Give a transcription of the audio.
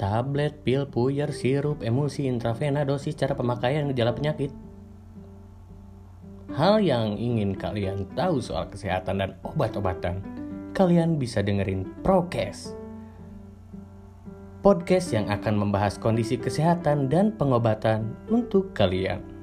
tablet, pil, puyer, sirup, emulsi, intravena, dosis, cara pemakaian, gejala penyakit. Hal yang ingin kalian tahu soal kesehatan dan obat-obatan, kalian bisa dengerin Prokes. Podcast yang akan membahas kondisi kesehatan dan pengobatan untuk kalian.